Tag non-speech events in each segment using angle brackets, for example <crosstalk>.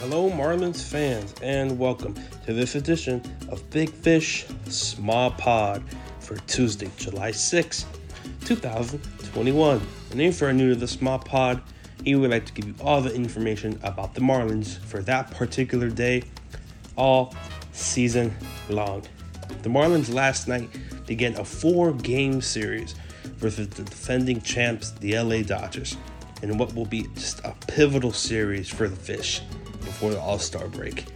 Hello, Marlins fans, and welcome to this edition of Big Fish Small Pod for Tuesday, July 6, 2021. And if you're new to the Small Pod, he would like to give you all the information about the Marlins for that particular day, all season long. The Marlins last night began a four game series versus the defending champs, the LA Dodgers, in what will be just a pivotal series for the Fish before the All Star break.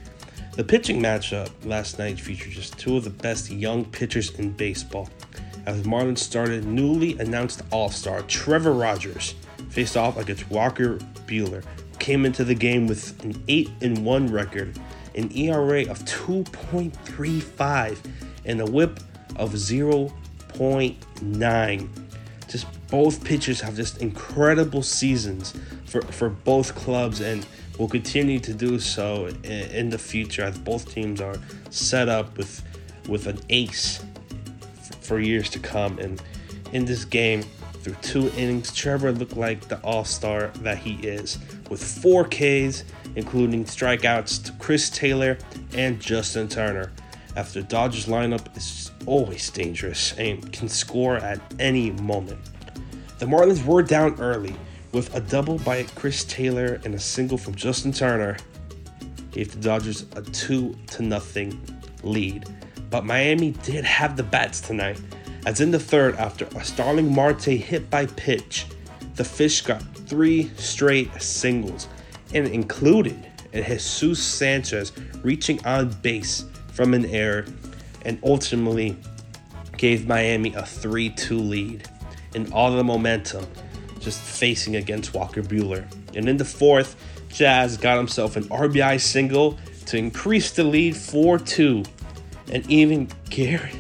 The pitching matchup last night featured just two of the best young pitchers in baseball. As Marlins started newly announced All Star Trevor Rogers faced off against Walker Buehler, who came into the game with an 8 1 record, an ERA of 2.35, and a whip of 0.9. Just both pitchers have just incredible seasons for, for both clubs and will continue to do so in, in the future as both teams are set up with with an ace for, years to come. And in this game, through two innings, Trevor looked like the all star that he is, with four Ks, including strikeouts to Chris Taylor and Justin Turner. After Dodgers lineup is always dangerous and can score at any moment. The Marlins were down early with a double by Chris Taylor and a single from Justin Turner. Gave the Dodgers a 2 to nothing lead. But Miami did have the bats tonight, as in the third, after a Starling Marte hit by pitch, the Fish got three straight singles, and included a Jesus Sanchez reaching on base from an error, and ultimately gave Miami a 3 2 lead. And all the momentum just facing against Walker Buehler. And in the fourth, Jazz got himself an RBI single to increase the lead 4 2. And even Garrett,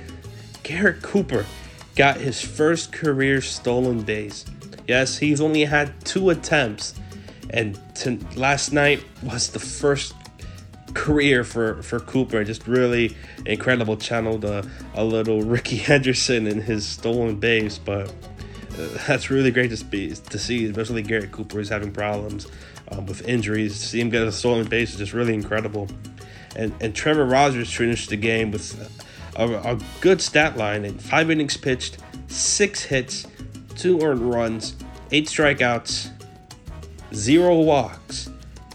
Garrett Cooper got his first career stolen base. Yes, he's only had two attempts, and last night was the first career for, for Cooper. Just really incredible. Channeled a, a little Rickey <laughs> Henderson in his stolen base, but <laughs> that's really great to, be, to see, especially Garrett Cooper is having problems um, with injuries. To see him get a stolen base is just really incredible. And, and Trevor Rogers finished the game with a, a good stat line in five innings pitched, six hits, two earned runs, eight strikeouts, zero walks,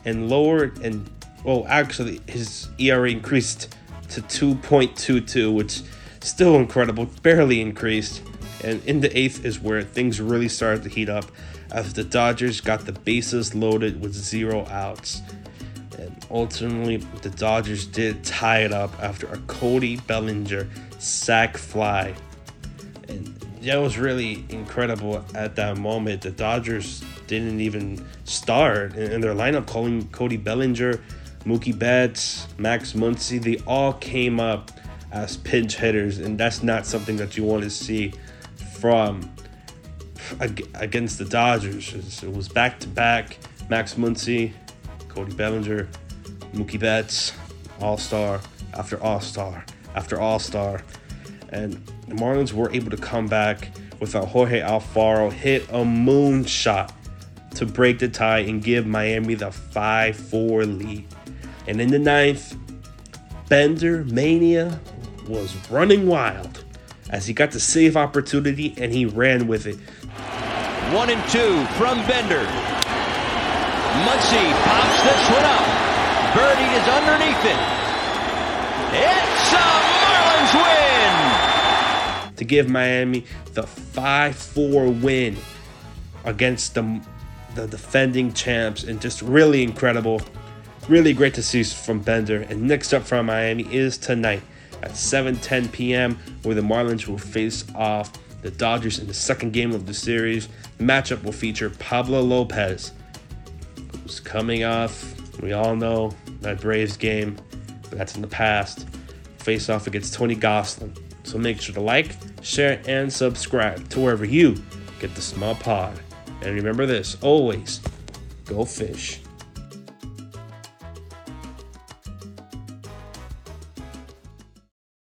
and lowered and well, actually his ERA increased to 2.22, which still incredible, barely increased. And in the eighth is where things really started to heat up as the Dodgers got the bases loaded with zero outs. And ultimately, the Dodgers did tie it up after a Cody Bellinger sac fly. And that was really incredible at that moment. The Dodgers didn't even start in their lineup, calling Cody Bellinger, Mookie Betts, Max Muncy. They all came up as pinch hitters, and that's not something that you want to see from against the Dodgers. It was back to back. Max Muncy, Cody Bellinger, Mookie Betts, All Star after All Star after All Star, and the Marlins were able to come back without Jorge Alfaro hit a moonshot to break the tie and give Miami the 5-4 lead. And in the ninth, Bender Mania was running wild as he got the save opportunity and he ran with it. One and two from Bender. Muncy pops this one up. Birdie is underneath it. It's a Marlins win! To give Miami the 5 4 win against the, the defending champs and just really incredible. Really great to see from Bender. And next up from Miami is tonight at 7:10 p.m., where the Marlins will face off the Dodgers in the second game of the series. The matchup will feature Pablo Lopez, who's coming off. We all know that Braves game, but that's in the past. Face off against Tony Gonsolin. So make sure to like, share, and subscribe to wherever you get the small pod. And remember this always go fish.